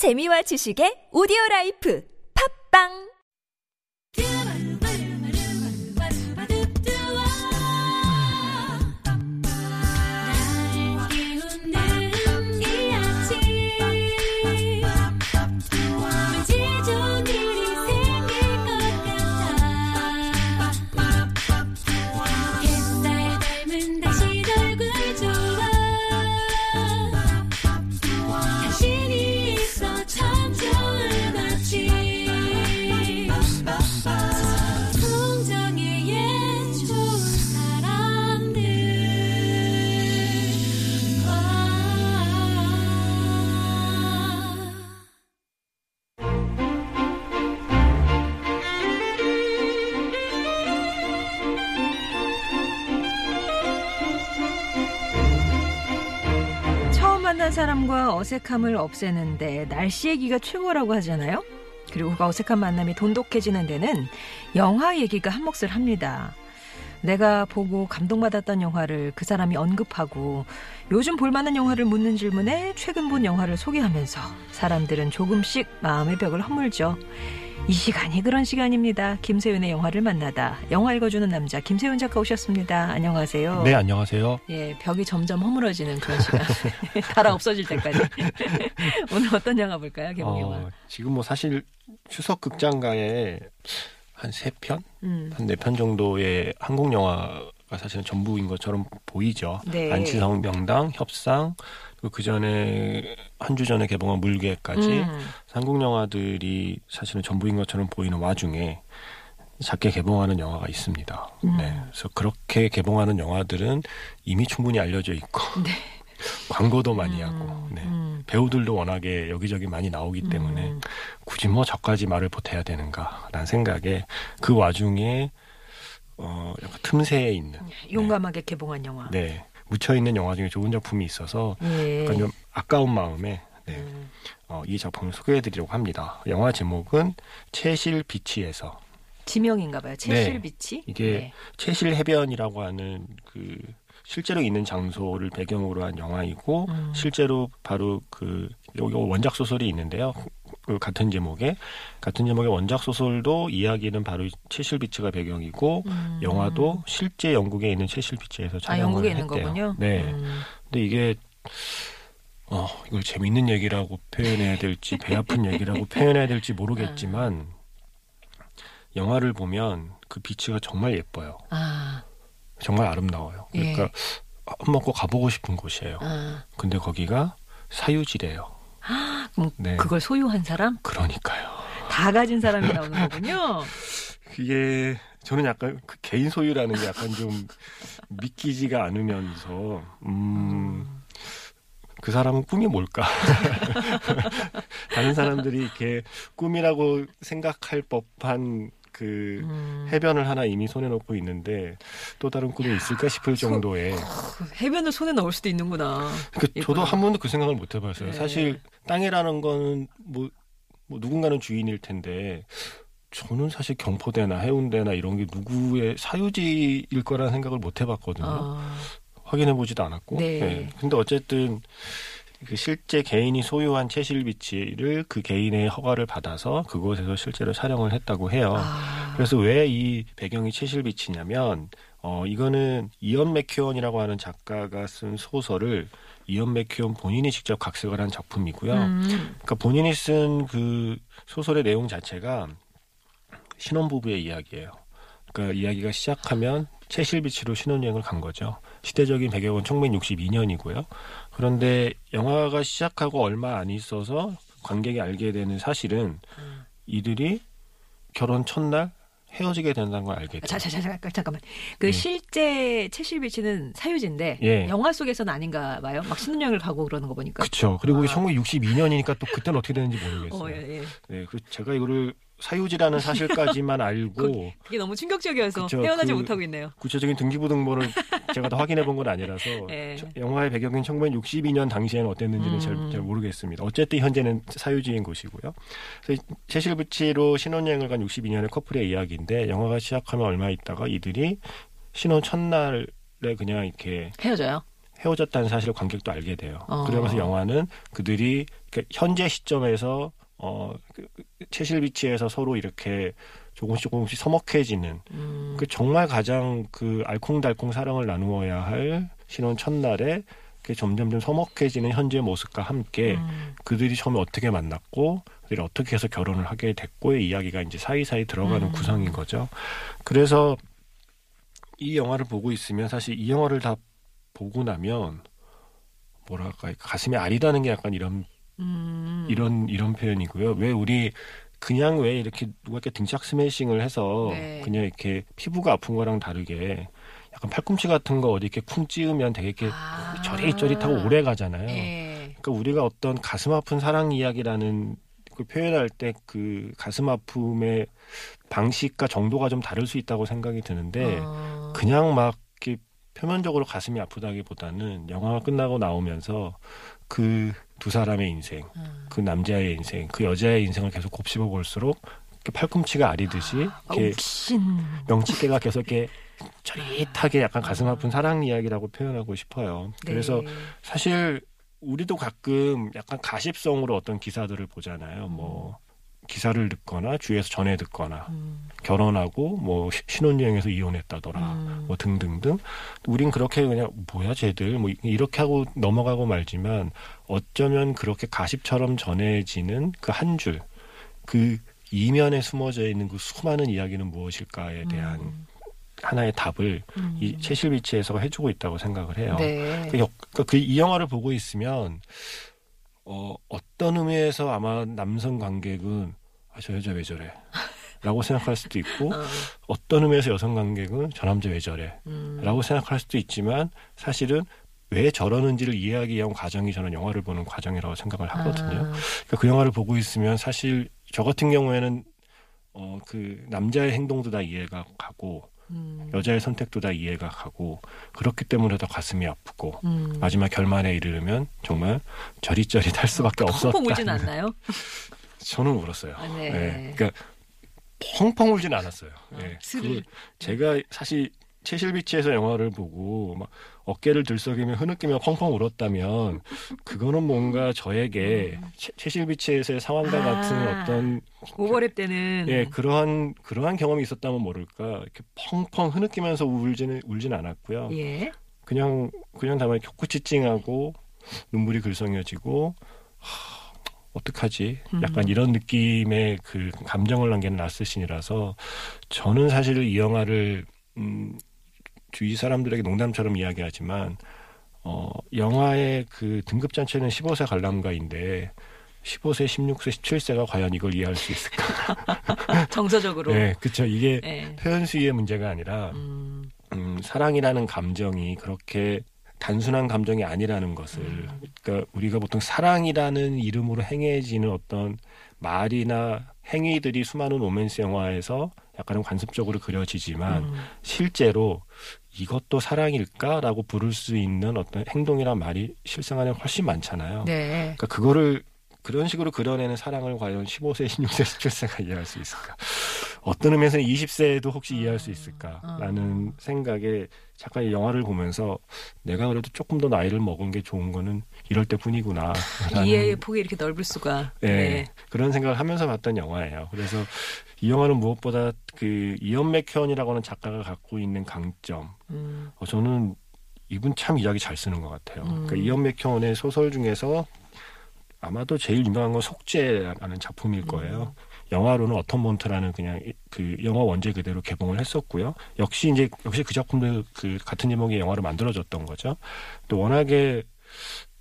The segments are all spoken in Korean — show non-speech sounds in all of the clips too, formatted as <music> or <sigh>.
재미와 지식의 오디오 라이프. 팝빵 만난 사람과 어색함을 없애는데 날씨 얘기가 최고라고 하잖아요. 그리고 그 어색한 만남이 돈독해지는 데는 영화 얘기가 한몫을 합니다. 내가 보고 감동받았던 영화를 그 사람이 언급하고 요즘 볼만한 영화를 묻는 질문에 최근 본 영화를 소개하면서 사람들은 조금씩 마음의 벽을 허물죠. 이 시간이 그런 시간입니다. 김세윤의 영화를 만나다. 영화 읽어주는 남자 김세윤 작가 오셨습니다. 안녕하세요. 네, 안녕하세요. 예, 벽이 점점 허물어지는 그런 시간. <laughs> 달아 없어질 때까지. <laughs> 오늘 어떤 영화 볼까요, 개봉 영화? 어, 지금 뭐 사실 추석 극장가에 한 세 편, 음. 한네 편 정도의 한국 영화가 사실은 전부인 것처럼 보이죠. 네. 안치성 명당, 협상, 그 전에 한 주 전에 개봉한 물개까지 음. 한국 영화들이 사실은 전부인 것처럼 보이는 와중에 작게 개봉하는 영화가 있습니다. 음. 네, 그래서 그렇게 개봉하는 영화들은 이미 충분히 알려져 있고 네. <laughs> 광고도 많이 하고 음, 네. 음. 배우들도 워낙에 여기저기 많이 나오기 때문에 음. 굳이 뭐 저까지 말을 보태야 되는가라는 생각에 그 와중에 어 약간 틈새에 있는 용감하게 개봉한 영화. 네 묻혀 있는 영화 중에 좋은 작품이 있어서 예. 약간 좀 아까운 마음에 네, 음. 어, 이 작품을 소개해드리려고 합니다. 영화 제목은 채실 비치에서 지명인가 봐요. 채실 비치. 네. 이게 채실 해변이라고 하는 그 실제로 있는 장소를 배경으로 한 영화이고 음. 실제로 바로 그 여기 원작 소설이 있는데요. 그 같은 제목의 같은 제목의 원작 소설도 이야기는 바로 채실 비치가 배경이고 음. 영화도 실제 영국에 있는 채실 비치에서 아, 촬영을 영국에 있는 했대요. 거군요. 네. 음. 근데 이게 어 이걸 재밌는 얘기라고 표현해야 될지 배 아픈 얘기라고 <laughs> 표현해야 될지 모르겠지만 영화를 보면 그 비치가 정말 예뻐요. 아, 정말 아름다워요. 예. 그러니까 한번 꼭 가보고 싶은 곳이에요. 아. 근데 거기가 사유지래요. 그럼 네. 그걸 소유한 사람? 그러니까요. 다 가진 사람이 나오는 거군요. <laughs> 그게 저는 약간 그 개인 소유라는 게 약간 좀 믿기지가 않으면서 음. 그 사람은 꿈이 뭘까? <laughs> 다른 사람들이 이렇게 꿈이라고 생각할 법한 그 음. 해변을 하나 이미 손에 놓고 있는데 또 다른 꿈이 있을까 싶을 소- 정도의 그 해변을 손에 넣을 수도 있는구나. 그 저도. 한 번도 그 생각을 못 해봤어요. 네. 사실 땅이라는 거는 뭐, 뭐 누군가는 주인일 텐데 저는 사실 경포대나 해운대나 이런 게 누구의 사유지일 거라는 생각을 못 해봤거든요. 아, 확인해 보지도 않았고. 네. 근데 어쨌든 그 실제 개인이 소유한 채실 비치를 그 개인의 허가를 받아서 그곳에서 실제로 촬영을 했다고 해요. 아. 그래서 왜 이 배경이 채실 비치냐면 어 이거는 이언 맥큐언이라고 하는 작가가 쓴 소설을 이언 맥큐언 본인이 직접 각색을 한 작품이고요. 음. 그러니까 본인이 쓴 그 소설의 내용 자체가 신혼부부의 이야기예요. 그러니까 이야기가 시작하면 채실비치로 신혼여행을 간 거죠. 시대적인 배경은 1962년이고요. 그런데 영화가 시작하고 얼마 안 있어서 관객이 알게 되는 사실은 음. 이들이 결혼 첫날 헤어지게 된다는 걸 알게 돼요. 자, 자, 자, 자, 잠깐만. 그 예. 실제 채실 비치는 사유지인데 예. 영화 속에서는 아닌가 봐요. 막 신혼여행을 가고 그러는 거 보니까. 그렇죠. 그리고 아. 1962년이니까 또 그때는 어떻게 되는지 모르겠어요. 어, 예, 예. 네, 그 제가 이거를 사유지라는 사실까지만 알고 <laughs> 그게 너무 충격적이어서 그쵸, 헤어나지 그- 못하고 있네요. 구체적인 등기부 등본을 제가 다 확인해 본 건 아니라서 <laughs> 예. 저- 영화의 배경인 1962년 당시에는 어땠는지는 잘, 음. 잘 모르겠습니다. 어쨌든 현재는 사유지인 곳이고요. 그래서 채실부치로 신혼여행을 간 62년의 커플의 이야기인데 영화가 시작하면 얼마 있다가 이들이 신혼 첫날에 그냥 이렇게 헤어져요. 헤어졌다는 사실을 관객도 알게 돼요. 어. 그러면서 영화는 그들이 그 현재 시점에서 어 채실비치에서 서로 이렇게 조금씩 조금씩 서먹해지는 음. 그 정말 가장 그 알콩달콩 사랑을 나누어야 할 신혼 첫날에 그 점점점 서먹해지는 현재 모습과 함께 음. 그들이 처음에 어떻게 만났고 그들이 어떻게 해서 결혼을 하게 됐고의 이야기가 이제 사이사이 들어가는 음. 구성인 거죠. 그래서 이 영화를 보고 있으면 사실 이 영화를 다 보고 나면 뭐랄까 가슴이 아리다는 게 약간 이런 음. 이런 이런 표현이고요. 왜 우리 그냥 왜 이렇게 누가 이렇게 등짝 스매싱을 해서 네. 그냥 이렇게 피부가 아픈 거랑 다르게 약간 팔꿈치 같은 거 어디 이렇게 쿵 찌으면 되게 이렇게 아. 저릿저릿하고 오래 가잖아요. 예. 그러니까 우리가 어떤 가슴 아픈 사랑 이야기라는 그 표현할 때 그 가슴 아픔의 방식과 정도가 좀 다를 수 있다고 생각이 드는데 어. 그냥 막 이렇게 표면적으로 가슴이 아프다기보다는 영화가 끝나고 나오면서 그 두 사람의 인생, 음. 그 남자의 인생, 그 여자의 인생을 계속 곱씹어 볼수록 팔꿈치가 아리듯이 아, 이렇게 욱신. 명치개가 계속 이렇게 저릿하게 약간 가슴 아픈 사랑 이야기라고 표현하고 싶어요. 네. 그래서 사실 우리도 가끔 약간 가십성으로 어떤 기사들을 보잖아요. 뭐 기사를 듣거나 주위에서 전해 듣거나 음. 결혼하고 뭐 시- 신혼여행에서 이혼했다더라. 음. 뭐 등등등. 우린 그렇게 그냥 뭐야 쟤들 뭐 이렇게 하고 넘어가고 말지만 어쩌면 그렇게 가십처럼 전해지는 그 한 줄, 그 이면에 숨어져 있는 그 수많은 이야기는 무엇일까에 대한 음. 하나의 답을 음. 이 채실비치에서 해주고 있다고 생각을 해요. 네. 그, 역- 그그 이 영화를 보고 있으면 어, 어떤 의미에서 아마 남성 관객은 아, 저 여자 왜 저래? 라고 생각할 수도 있고 <laughs> 어. 어떤 의미에서 여성 관객은 저 남자 왜 저래? 음. 라고 생각할 수도 있지만 사실은 왜 저러는지를 이해하기 위한 과정이 저는 영화를 보는 과정이라고 생각을 하거든요. 아. 그러니까 그 영화를 보고 있으면 사실 저 같은 경우에는 어, 그 남자의 행동도 다 이해가 가고 음. 여자의 선택도 다 이해가 가고 그렇기 때문에 더 가슴이 아프고 음. 마지막 결말에 이르면 정말 저릿저릿할 수밖에 없었다. 펑펑 울진 않나요? <laughs> 저는 울었어요. 아, 네. 예, 그러니까 펑펑 울진 않았어요. 예. 스르르. 그 제가 사실 채실비치에서 영화를 보고 막 어깨를 들썩이며 흐느끼며 펑펑 울었다면 그거는 뭔가 저에게 채- 채실비치에서의 상황과 음. 아. 같은 어떤 오버랩 때는 예 그러한 그러한 경험이 있었다면 모를까 이렇게 펑펑 흐느끼면서 울지는 울진 않았고요. 예. 그냥 그냥 다만 코끝이 찡하고 눈물이 글썽여지고 하, 어떡하지? 약간 음. 이런 느낌의 그 감정을 남기는 라스신이라서 저는 사실 이 영화를 음, 주위 사람들에게 농담처럼 이야기하지만 어, 영화의 그 등급 자체는 15세 관람가인데 15세, 16세, 17세가 과연 이걸 이해할 수 있을까? <laughs> 정서적으로. 네, 그렇죠. 이게 예. 표현 수위의 문제가 아니라 음. 음, 사랑이라는 감정이 그렇게 단순한 감정이 아니라는 것을 음. 그러니까 우리가 보통 사랑이라는 이름으로 행해지는 어떤 말이나 행위들이 수많은 로맨스 영화에서 약간은 관습적으로 그려지지만 음. 실제로 이것도 사랑일까라고 부를 수 있는 어떤 행동이나 말이 실생 안에 훨씬 많잖아요. 네. 그러니까 그거를 그런 식으로 그려내는 사랑을 과연 15세, 16세, 17세가 이해할 수 있을까? 어떤 의미에서는 20세도 혹시 이해할 수 있을까라는 어. 생각에 잠깐 이 영화를 보면서 내가 그래도 조금 더 나이를 먹은 게 좋은 거는 이럴 때뿐이구나. <laughs> 이해의 폭이 이렇게 넓을 수가. 네, 네. 그런 생각을 하면서 봤던 영화예요. 그래서 이 영화는 무엇보다 그 이언 맥케언이라고 하는 작가가 갖고 있는 강점. 음. 어, 저는 이분 참 이야기 잘 쓰는 것 같아요. 음. 그러니까 이언 맥케언의 소설 중에서 아마도 제일 유명한 건 속죄라는 작품일 거예요. 영화로는 어텀몬트라는 그냥 이- 그 영화 원제 그대로 개봉을 했었고요. 역시 이제 역시 그 작품도 그 같은 제목의 영화로 만들어졌던 거죠. 또 워낙에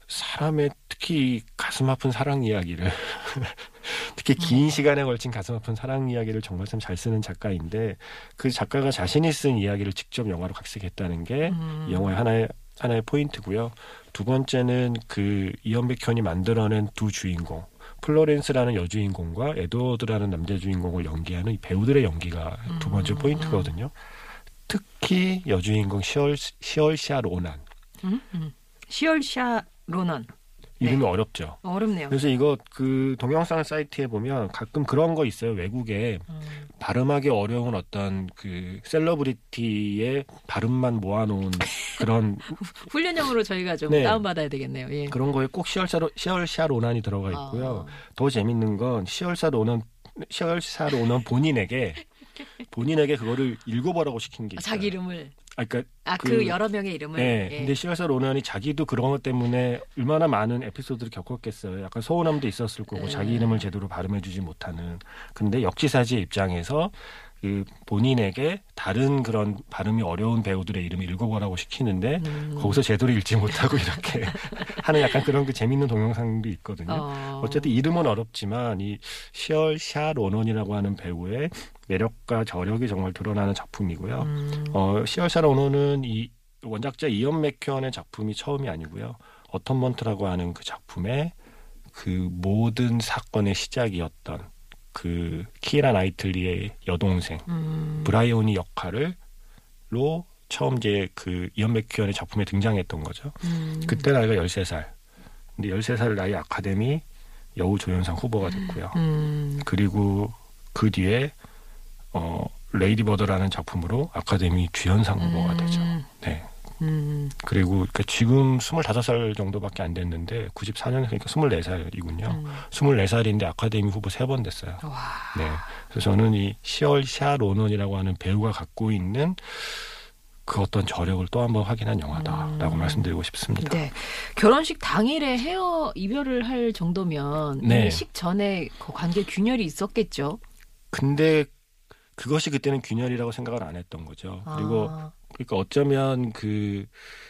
사람의 특히 가슴 아픈 사랑 이야기를 <laughs> 특히 긴 시간에 걸친 가슴 아픈 사랑 이야기를 정말 참 잘 쓰는 작가인데 그 작가가 자신이 쓴 이야기를 직접 영화로 각색했다는 게 음. 이 영화의 하나의 하나의 포인트고요. 두 번째는 그 이언 백현이 만들어낸 두 주인공 플로렌스라는 여주인공과 에드워드라는 남자 주인공을 연기하는 이 배우들의 연기가 두 번째 음. 포인트거든요. 특히 여주인공 시얼 시얼샤 로난 음? 음. 시얼샤 로넌. 이름이 어렵죠. 어렵네요. 그래서 이거 그 동영상 사이트에 보면 가끔 그런 거 있어요. 외국에 음. 발음하기 어려운 어떤 그 celebrity의 발음만 모아놓은 <laughs> 그런 <laughs> 훈련용으로 저희가 좀 네. 다운 받아야 되겠네요. 예. 그런 거에 꼭 시얼샤로 시얼샤 로난이 들어가 있고요. 더 재밌는 건 시얼샤 로난 시얼샤 로난 본인에게 <laughs> 본인에게 그거를 읽어보라고 시킨 게 아, 있어요. 자기 이름을 아, 그러니까 아 그 그- 여러 명의 이름을 네. 예. 근데 시얼샤 로난이 자기도 그런 것 때문에 얼마나 많은 에피소드를 겪었겠어요. 약간 서운함도 있었을 거고 네. 자기 이름을 제대로 발음해주지 못하는. 근데 역지사지의 입장에서 그 본인에게 다른 그런 발음이 어려운 배우들의 이름을 읽어보라고 시키는데 음. 거기서 제대로 읽지 못하고 이렇게 <laughs> 하는 약간 그런 그 재밌는 동영상도 있거든요. 어. 어쨌든 이름은 어렵지만 이 시얼 샤 로논이라고 하는 배우의 매력과 저력이 정말 드러나는 작품이고요. 음. 어, 시얼 샤 로논은 이 원작자 이언 맥큐언의 작품이 처음이 아니고요. Atonement라고 하는 그 작품의 그 모든 사건의 시작이었던 그 키라 나이틀리의 여동생 음. 브라이오니 역할을로 처음 이제 그 이언 맥큐언의 작품에 등장했던 거죠. 음. 그때 나이가 13살. 근데 13살 나이 아카데미 여우 조연상 후보가 됐고요. 음. 그리고 그 뒤에 어 Lady Bird라는 작품으로 아카데미 주연상 후보가 되죠. 음. 네. 음. 그리고 그러니까 지금 25살 정도밖에 안 됐는데 94년 그러니까 24살이군요. 음. 24살인데 아카데미 후보 세 번 됐어요. 와. 네. 그래서 저는 이 시얼샤 로논이라고 하는 배우가 갖고 있는 그 어떤 저력을 또 한번 확인한 영화다라고 음. 말씀드리고 싶습니다. 네. 결혼식 당일에 헤어 이별을 할 정도면 네. 식 전에 그 관계 균열이 있었겠죠. 근데 그것이 그때는 균열이라고 생각을 안 했던 거죠. 그리고 아. 그러니까 어쩌면 그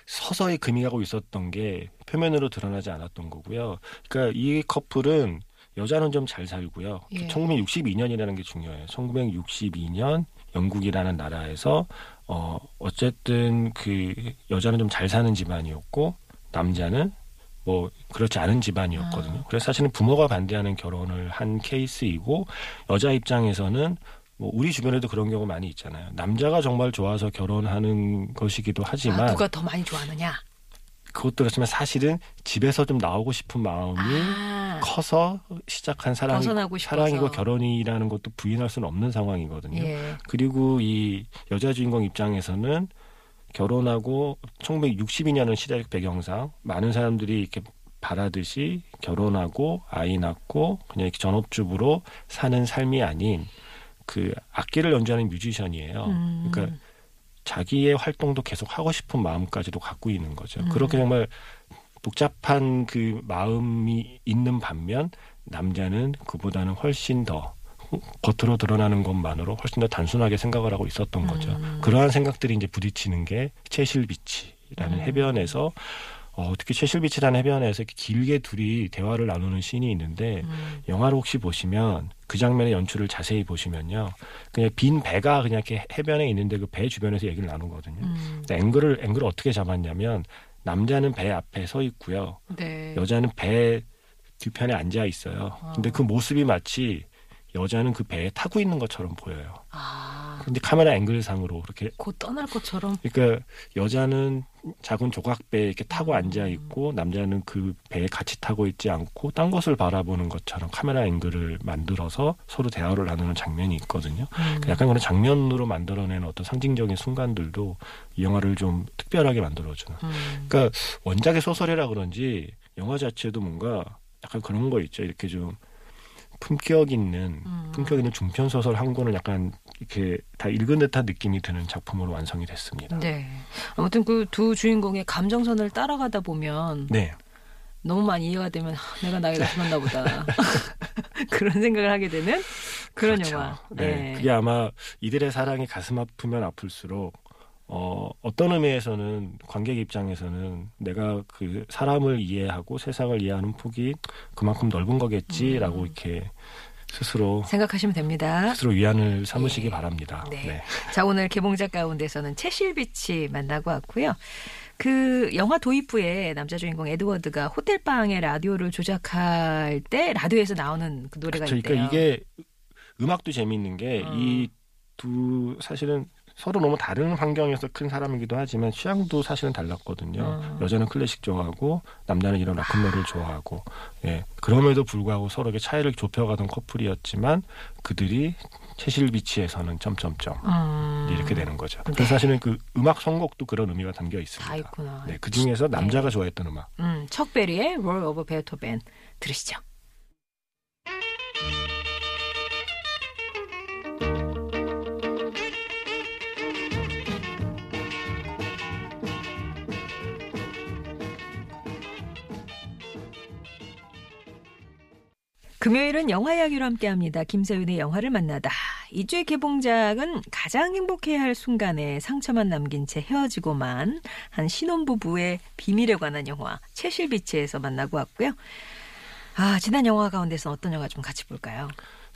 서서히 금이 가고 있었던 게 표면으로 드러나지 않았던 거고요. 그러니까 이 커플은 여자는 좀 잘 살고요. 예. 1962년이라는 게 중요해요. 1962년 영국이라는 나라에서 어 어쨌든 그 여자는 좀 잘 사는 집안이었고 남자는 뭐 그렇지 않은 집안이었거든요. 아. 그래서 사실은 부모가 반대하는 결혼을 한 케이스이고 여자 입장에서는 뭐 우리 주변에도 그런 경우 많이 있잖아요. 남자가 정말 좋아서 결혼하는 것이기도 하지만 아, 누가 더 많이 좋아하느냐? 그것도 그렇지만 사실은 집에서 좀 나오고 싶은 마음이 아. 커서 시작한 싶어서. 사랑이고 결혼이라는 것도 부인할 수는 없는 상황이거든요. 예. 그리고 이 여자 주인공 입장에서는 결혼하고 1962년은 시대적 배경상 많은 사람들이 이렇게 바라듯이 결혼하고 아이 낳고 그냥 이렇게 전업주부로 사는 삶이 아닌 그 악기를 연주하는 뮤지션이에요. 음. 그러니까 자기의 활동도 계속 하고 싶은 마음까지도 갖고 있는 거죠. 음. 그렇게 정말 복잡한 그 마음이 있는 반면 남자는 그보다는 훨씬 더 겉으로 드러나는 것만으로 훨씬 더 단순하게 생각을 하고 있었던 거죠. 음. 그러한 생각들이 이제 부딪히는 게 채실비치라는 음. 해변에서 어, 특히 채실비치라는 해변에서 이렇게 길게 둘이 대화를 나누는 씬이 있는데 음. 영화를 혹시 보시면 그 장면의 연출을 자세히 보시면요. 그냥 빈 배가 그냥 이렇게 해변에 있는데 그 배 주변에서 얘기를 나누거든요. 음. 근데 앵글을 앵글을 어떻게 잡았냐면 남자는 배 앞에 서 있고요. 네. 여자는 배 뒤편에 앉아 있어요. 근데 그 모습이 마치 여자는 그 배에 타고 있는 것처럼 보여요. 아. 근데 카메라 앵글상으로 그렇게 곧 떠날 것처럼. 그러니까 여자는 작은 조각배에 이렇게 타고 음. 앉아 있고 남자는 그 배에 같이 타고 있지 않고 딴 것을 바라보는 것처럼 카메라 앵글을 만들어서 서로 대화를 나누는 장면이 있거든요. 음. 약간 그런 장면으로 만들어내는 어떤 상징적인 순간들도 이 영화를 좀 특별하게 만들어주는. 음. 그러니까 원작의 소설이라 그런지 영화 자체도 뭔가 약간 그런 거 있죠. 이렇게 좀 품격 있는 음. 품격 있는 중편 소설 한 권을 약간 이렇게 다 읽은 듯한 느낌이 드는 작품으로 완성이 됐습니다. 네. 아무튼 그 두 주인공의 감정선을 따라가다 보면 네. 너무 많이 이해가 되면 아, 내가 나이가 들었나 보다. <laughs> <laughs> 그런 생각을 하게 되는 그런 그렇죠. 영화. 네. 그게 아마 이들의 사랑이 가슴 아프면 아플수록 어, 어떤 의미에서는 관객 입장에서는 내가 그 사람을 이해하고 세상을 이해하는 폭이 그만큼 넓은 거겠지라고 음. 이렇게 스스로 생각하시면 됩니다. 스스로 위안을 삼으시기 예. 바랍니다. 네. 자, 오늘 개봉작 가운데서는 채실비치 만나고 왔고요. 그 영화 도입 부에 남자 주인공 에드워드가 호텔 방에 라디오를 조작할 때 라디오에서 나오는 그 노래가 그렇죠. 있대요. 그러니까 이게 음악도 재미있는 게 어. 이 두 사실은 서로 너무 다른 환경에서 큰 사람이기도 하지만 취향도 사실은 달랐거든요. 음. 여자는 클래식 좋아하고 남자는 이런 락큰롤을 좋아하고 예 그럼에도 불구하고 서로에게 차이를 좁혀가던 커플이었지만 그들이 체실 비치에서는 점점점 음. 이렇게 되는 거죠. 네. 그래서 사실은 그 음악 선곡도 그런 의미가 담겨 다 있습니다. 있구나. 네, 그 중에서 남자가 좋아했던 음악. 음, 척베리의 Roll Over Beethoven 들으시죠. 금요일은 영화 이야기로 함께합니다. 김세윤의 영화를 만나다. 이주의 개봉작은 가장 행복해야 할 순간에 상처만 남긴 채 헤어지고만 한 신혼부부의 비밀에 관한 영화 채실비치에서 만나고 왔고요. 아 지난 영화 가운데서 어떤 영화 좀 같이 볼까요?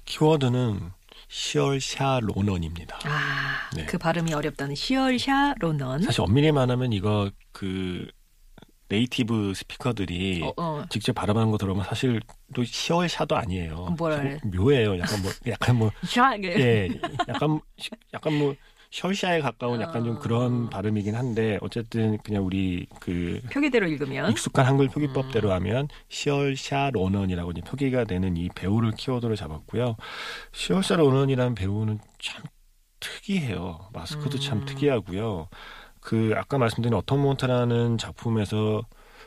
키워드는 시얼샤 로넌입니다. 아그 네. 발음이 어렵다는 시얼샤 로넌. 사실 엄밀히 말하면 이거 그 네이티브 스피커들이 어, 어. 직접 발음하는 거 들어보면 사실 또 시얼샤도 아니에요. 뭐라 좀 그래? 묘해요. 약간 뭐 약간 뭐 <laughs> 샤 그- 예, 약간 약간 뭐 셜샤에 가까운 약간 좀 어. 그런 발음이긴 한데 어쨌든 그냥 우리 그 표기대로 읽으면 익숙한 한글 음. 표기법대로 하면 시얼샤 로넌이라고 이제 표기가 되는 이 배우를 키워드로 잡았고요. 시얼샤 로넌이라는 배우는 참 특이해요. 마스크도 참 음. 특이하고요. 그 아까 말씀드린 Atonement라는 작품에서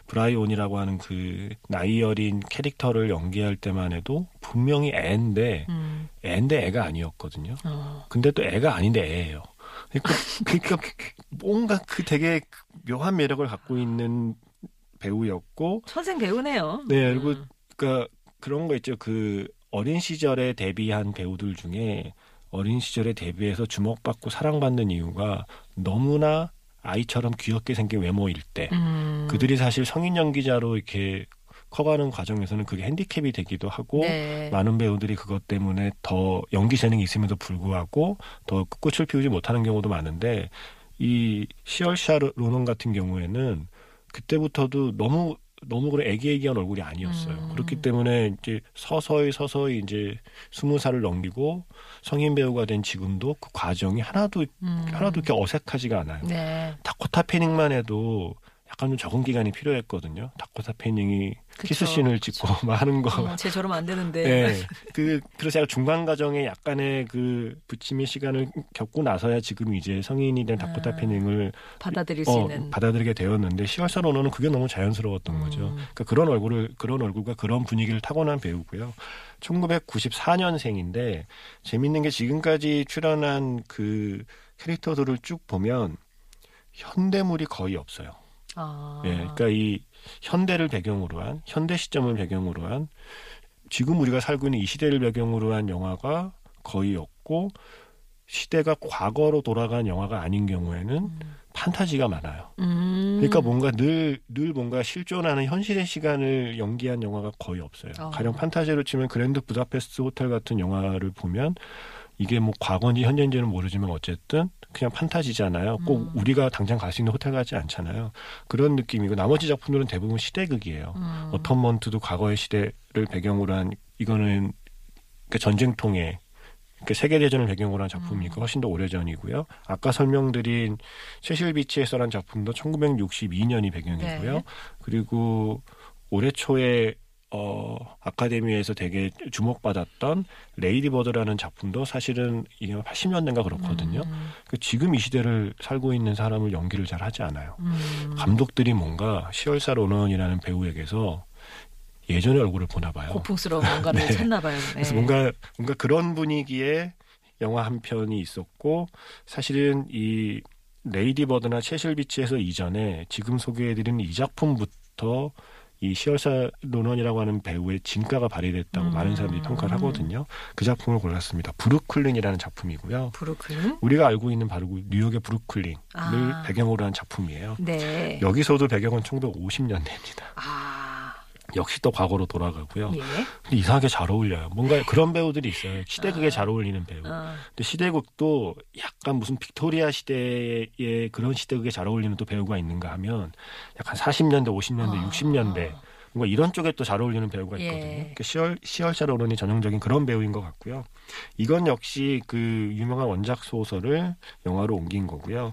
브라이온이라고 하는 그 나이 어린 캐릭터를 연기할 때만 해도 분명히 애인데 음, 애인데 애가 아니었거든요. 어, 근데 또 애가 아닌데 애예요. 그러니까, <laughs> 그러니까 뭔가 그 되게 묘한 매력을 갖고 있는 배우였고, 선생 배우네요. 네 그리고 음. 그러니까 그런 거 있죠. 그 어린 시절에 데뷔한 배우들 중에 어린 시절에 데뷔해서 주목받고 사랑받는 이유가 너무나 아이처럼 귀엽게 생긴 외모일 때, 음. 그들이 사실 성인 연기자로 이렇게 커가는 과정에서는 그게 핸디캡이 되기도 하고, 네. 많은 배우들이 그것 때문에 더 연기 재능이 있음에도 불구하고 더 꽃을 피우지 못하는 경우도 많은데 이 시얼샤 로넌 같은 경우에는 그때부터도 너무 너무 그런 애기애기한 얼굴이 아니었어요. 음. 그렇기 때문에 이제 서서히 서서히 이제 스무 살을 넘기고 성인 배우가 된 지금도 그 과정이 하나도 음. 하나도 이렇게 어색하지가 않아요. 네. 다코타 패닝만 해도 약간 좀 적응 기간이 필요했거든요. 다코타 패닝이 그쵸. 키스 씬을 찍고 막 하는 거 어, 쟤 저러면 안 되는데. 네. <laughs> 그, 그래서 약간 중간 과정에 약간의 그 부침의 시간을 겪고 나서야 지금 이제 성인이 된 다코타 아, 패닝을 받아들일 수 어, 있는. 받아들이게 되었는데 시월사 로너는 그게 너무 자연스러웠던 음. 거죠. 그러니까 그런 얼굴을 그런 얼굴과 그런 분위기를 타고난 배우고요. 1994년생인데 재밌는 게 지금까지 출연한 그 캐릭터들을 쭉 보면 현대물이 거의 없어요. 아. 예, 그러니까 이 현대를 배경으로 한 현대 시점을 배경으로 한 지금 우리가 살고 있는 이 시대를 배경으로 한 영화가 거의 없고 시대가 과거로 돌아간 영화가 아닌 경우에는 음. 판타지가 많아요. 음. 그러니까 뭔가 늘, 늘 뭔가 실존하는 현실의 시간을 연기한 영화가 거의 없어요. 어. 가령 판타지로 치면 그랜드 부다페스트 호텔 같은 영화를 보면 이게 뭐 과거인지 현재인지는 모르지만 어쨌든 그냥 판타지잖아요. 꼭 음. 우리가 당장 갈 수 있는 호텔 같지 않잖아요. 그런 느낌이고 나머지 작품들은 대부분 시대극이에요. 음. 어텀먼트도 과거의 시대를 배경으로 한 이거는 그 전쟁통에 그 세계대전을 배경으로 한 작품이니까 음. 훨씬 더 오래전이고요. 아까 설명드린 세실 비치에서란 작품도 1962년이 배경이고요. 네. 그리고 올해 초에 어 아카데미에서 되게 주목받았던 Lady Bird라는 작품도 사실은 이게 80년대인가 그렇거든요. 음. 그 지금 이 시대를 살고 있는 사람을 연기를 잘 하지 않아요. 음. 감독들이 뭔가 시얼샤 로넌이라는 배우에게서 예전의 얼굴을 보나 봐요. 고풍스러운 뭔가를 <laughs> 네. 찾나 봐요. 그래서 네. 뭔가 뭔가 그런 분위기의 영화 한 편이 있었고 사실은 이 Lady Bird나 체실 비치에서 이전에 지금 소개해드리는 이 작품부터 이 시얼샤 로넌이라고 하는 배우의 진가가 발휘됐다고 음. 많은 사람들이 평가를 하거든요. 그 작품을 골랐습니다. 브루클린이라는 작품이고요. 브루클린. 우리가 알고 있는 바로 그 뉴욕의 브루클린을 아. 배경으로 한 작품이에요. 네. 여기서도 배경은 1950년대입니다. 아. 역시 또 과거로 돌아가고요. 예. 근데 이상하게 잘 어울려요. 뭔가 그런 배우들이 있어요. 시대극에 아. 잘 어울리는 배우. 어. 근데 시대극도 약간 무슨 빅토리아 시대의 그런 시대극에 잘 어울리는 또 배우가 있는가 하면 약간 40년대, 50년대, 아. 60년대 뭔가 이런 쪽에 또 잘 어울리는 배우가 예. 있거든요. 그러니까 시얼 시얼샤 로넌이 전형적인 그런 배우인 것 같고요. 이건 역시 그 유명한 원작 소설을 영화로 옮긴 거고요.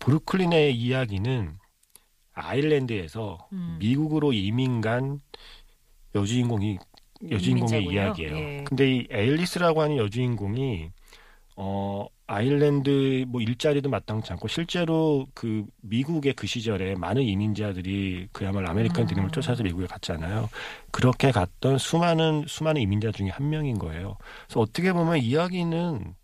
브루클린의 이야기는 아일랜드에서 음. 미국으로 이민 간 여주인공이 여주인공의. 이야기예요. 예. 근데 이 앨리스라고 하는 여주인공이 어 아일랜드 뭐 일자리도 마땅치 않고 실제로 그 미국의 그 시절에 많은 이민자들이 그야말로 아메리칸 음. 드림을 쫓아서 미국에 갔잖아요. 그렇게 갔던 수많은 수많은 이민자 중에 한 명인 거예요. 그래서 어떻게 보면 이야기는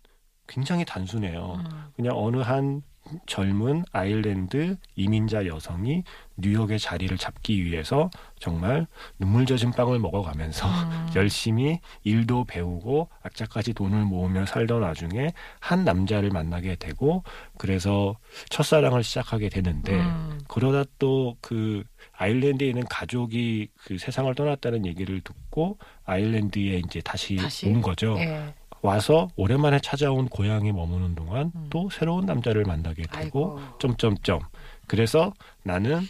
굉장히 단순해요. 음. 그냥 어느 한 젊은 아일랜드 이민자 여성이 뉴욕의 자리를 잡기 위해서 정말 눈물 젖은 빵을 먹어가면서 음. <laughs> 열심히 일도 배우고 악자까지 돈을 모으며 살던 와중에 한 남자를 만나게 되고 그래서 첫사랑을 시작하게 되는데 음. 그러다 또 그 아일랜드에 있는 가족이 그 세상을 떠났다는 얘기를 듣고 아일랜드에 이제 다시, 다시? 온 거죠. 예. 와서 오랜만에 찾아온 고향에 머무는 동안 음. 또 새로운 남자를 만나게 되고 아이고. 점점점. 그래서 나는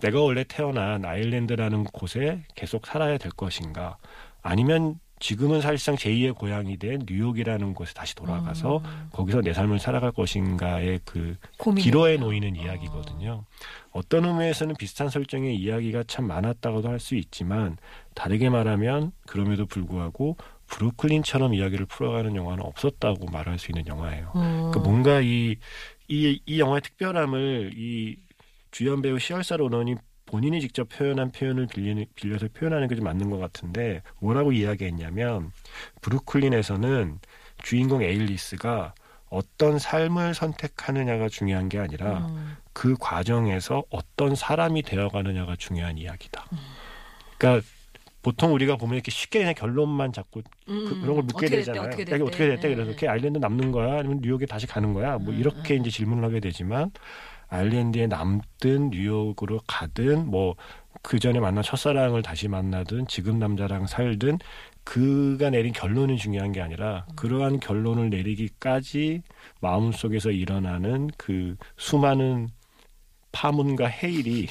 내가 원래 태어난 아일랜드라는 곳에 계속 살아야 될 것인가? 아니면 지금은 사실상 제2의 고향이 된 뉴욕이라는 곳에 다시 돌아가서 음. 거기서 내 삶을 살아갈 것인가의 그 기로에. 놓이는 어. 이야기거든요. 어 떤 의미에서는 비슷한 설정의 이야기가 참 많았다고도 할 수 있지만 다르게 말하면 그럼에도 불구하고 브루클린처럼 이야기를 풀어가는 영화는 없었다고 말할 수 있는 영화예요. 음. 그러니까 뭔가 이, 이, 이 영화의 특별함을 이 주연 배우 시얼사 로넌이 본인이 직접 표현한 표현을 빌리는, 빌려서 표현하는 게 좀 맞는 것 같은데 뭐라고 이야기했냐면 브루클린에서는 주인공 에일리스가 어떤 삶을 선택하느냐가 중요한 게 아니라 음. 그 과정에서 어떤 사람이 되어가느냐가 중요한 이야기다. 그러니까 보통 우리가 보면 이렇게 쉽게 그냥 결론만 잡고 그, 음. 런걸 묻게 어떻게 됐대, 되잖아요. 어떻게 이게 어떻게 됐대? 됐대? 그래서 걔 아일랜드 남는 거야? 아니면 뉴욕에 다시 가는 거야? 뭐 음, 이렇게 음. 이제 질문을 하게 되지만 아일랜드에 남든 뉴욕으로 가든 뭐 그 전에 만난 첫사랑을 다시 만나든 지금 남자랑 살든 그가 내린 결론이 중요한 게 아니라 음. 그러한 결론을 내리기까지 마음속에서 일어나는 그 수많은 파문과 해일이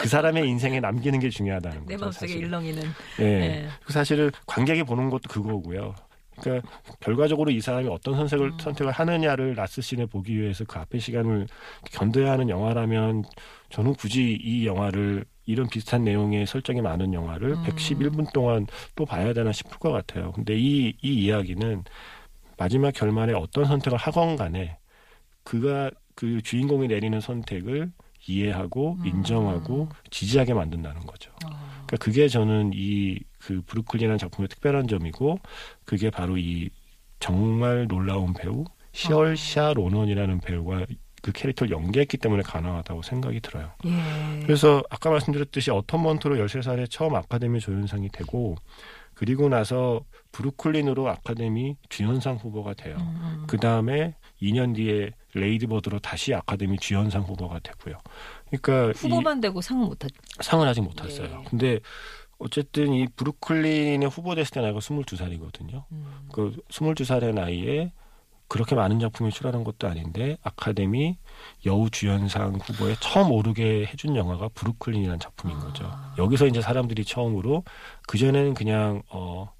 그 사람의 인생에 남기는 게 중요하다는 거죠. 내 마음속에. 일렁이는. 예. 예. 그 사실은 관객이 보는 것도 그거고요. 그러니까 결과적으로 이 사람이 어떤 선택을 음. 선택을 하느냐를 라스 씬에 보기 위해서 그 앞의 시간을 견뎌야 하는 영화라면 저는 굳이 이 영화를 이런 비슷한 내용의 설정이 많은 영화를 음. 111분 동안 또 봐야 되나 싶을 것 같아요. 근데 이, 이 이야기는 마지막 결말에 어떤 선택을 하건 간에 그가 그 주인공이 내리는 선택을 이해하고 음. 인정하고 지지하게 만든다는 거죠. 어. 그러니까 그게 저는 이 그 브루클린이라는 작품의 특별한 점이고 그게 바로 이 정말 놀라운 배우 시얼샤 로넌이라는 배우가 그 캐릭터를 연기했기 때문에 가능하다고 생각이 들어요. 예. 그래서 아까 말씀드렸듯이 어텀먼트로 13살에 처음 아카데미 조연상이 되고 그리고 나서 브루클린으로 아카데미 주연상 후보가 돼요. 음, 음. 그 다음에 2년 뒤에 레이드버드로 다시 아카데미 주연상 후보가 되고요. 그러니까 이- 후보만 되고 상은 못 하죠. 상을 아직 못 탔어요. 네. 근데 어쨌든 이 브루클린에 후보됐을 때 나이가 22살이거든요. 음. 그 22살의 나이에 그렇게 많은 작품이 출연한 것도 아닌데 아카데미 여우 주연상 후보에 처음 오르게 해준 영화가 브루클린이라는 작품인 아. 거죠. 여기서 이제 사람들이 처음으로 그 전에는 그냥 어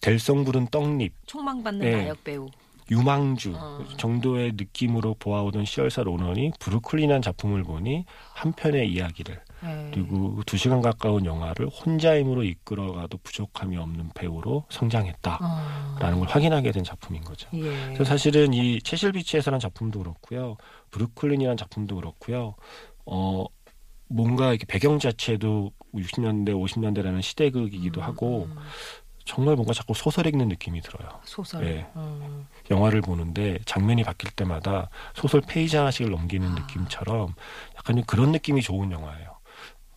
델성 부른 떡잎, 총망받는 네. 나역 배우. 유망주 어. 정도의 느낌으로 보아오던 시얼사 로넌이 브루클린이라는 작품을 보니 한 편의 이야기를 예. 그리고 두 시간 가까운 영화를 혼자 힘으로 이끌어가도 부족함이 없는 배우로 성장했다라는 어. 걸 확인하게 된 작품인 거죠. 예. 그래서 사실은 이 채실 비치에서라는 작품도 그렇고요, 브루클린이라는 작품도 그렇고요, 어 뭔가 이렇게 배경 자체도 60년대, 50년대라는 시대극이기도 음, 하고 음. 정말 뭔가 자꾸 소설 읽는 느낌이 들어요. 소설. 예. 음. 영화를 보는데 장면이 바뀔 때마다 소설 페이지 하나씩을 넘기는 아. 느낌처럼 약간 좀 그런 느낌이 좋은 영화예요.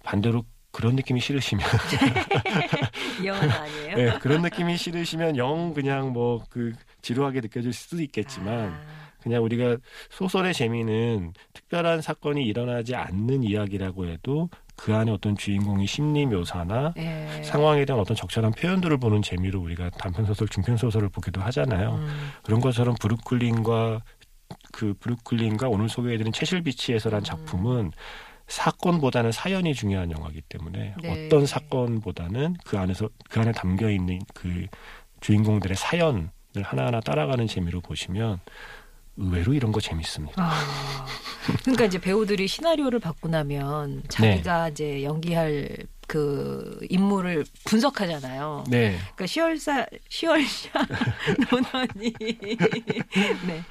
반대로 그런 느낌이 싫으시면 <laughs> 이 영화는 아니에요. 네, 그런 느낌이 싫으시면 영 그냥 뭐 그 지루하게 느껴질 수도 있겠지만 아. 그냥 우리가 소설의 재미는 특별한 사건이 일어나지 않는 이야기라고 해도 그 안에 어떤 주인공의 심리 묘사나 예. 상황에 대한 어떤 적절한 표현들을 보는 재미로 우리가 단편 소설, 중편 소설을 보기도 하잖아요. 음. 그런 것처럼 브루클린과 그 브루클린과 오늘 소개해드린 채실 비치에서란 음. 작품은 사건보다는 사연이 중요한 영화이기 때문에 네. 어떤 사건보다는 그 안에서 그 안에 담겨 있는 그 주인공들의 사연을 하나하나 따라가는 재미로 보시면 의외로 이런 거 재밌습니다. 아, 그러니까 이제 배우들이 시나리오를 받고 나면 자기가 이제 연기할 그 인물을 분석하잖아요. 네. 그러니까 시월사 시월샤 논언이 네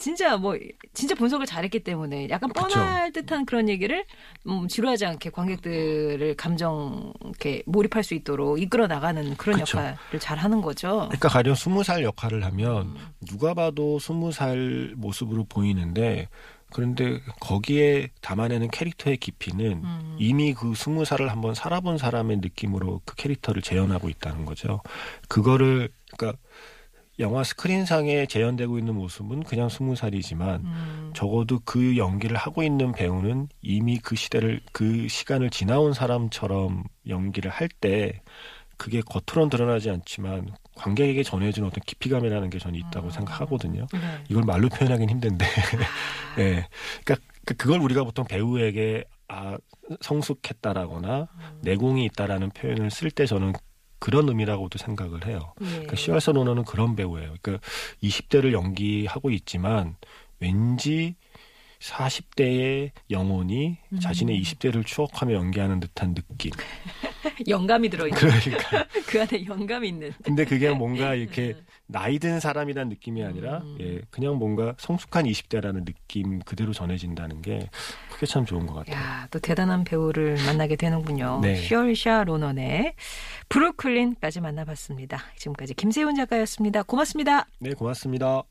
진짜 뭐 진짜 분석을 잘했기 때문에 약간 뻔할 듯한 그런 얘기를 음, 지루하지 않게 관객들을 감정 이렇게 몰입할 수 있도록 이끌어 나가는 그런 그쵸. 역할을 잘 하는 거죠. 그러니까 가령 스무 살 역할을 하면 누가 봐도 스무 살 모습으로 보이는데 그런데 거기에 담아내는 캐릭터의 깊이는 음. 이미 그 스무 살을 한번 살아본 사람의 느낌으로 그 캐릭터를 재현하고 있다는 거죠. 그거를 그러니까 영화 스크린상에 재현되고 있는 모습은 그냥 스무 살이지만 음. 적어도 그 연기를 하고 있는 배우는 이미 그 시대를 그 시간을 지나온 사람처럼 연기를 할 때 그게 겉으로는 드러나지 않지만 관객에게 전해주는 어떤 깊이감이라는 게 저는 있다고 생각하거든요. 네. 이걸 말로 표현하긴 힘든데, <laughs> 예, 그러니까 그- 그걸 우리가 보통 배우에게 아 성숙했다라거나 내공이 있다라는 표현을 쓸 때 저는 그런 의미라고도 생각을 해요. 예. 그러니까 시월서 노노는 그런 배우예요. 그러니까 20대를 연기하고 있지만 왠지 40대의 영혼이 음. 자신의 20대를 추억하며 연기하는 듯한 느낌. <laughs> 영감이 들어있는 그러니까. <laughs> 그 안에 영감이 있는 근데 그게 뭔가 이렇게 나이 든 사람이라는 느낌이 아니라 음. 예, 그냥 뭔가 성숙한 20대라는 느낌 그대로 전해진다는 게 그게 참 좋은 것 같아요. 야, 또 대단한 배우를 만나게 되는군요. 네. 슈얼샤 로넌의 브루클린까지 만나봤습니다. 지금까지 김세훈 작가였습니다. 고맙습니다. 네, 고맙습니다.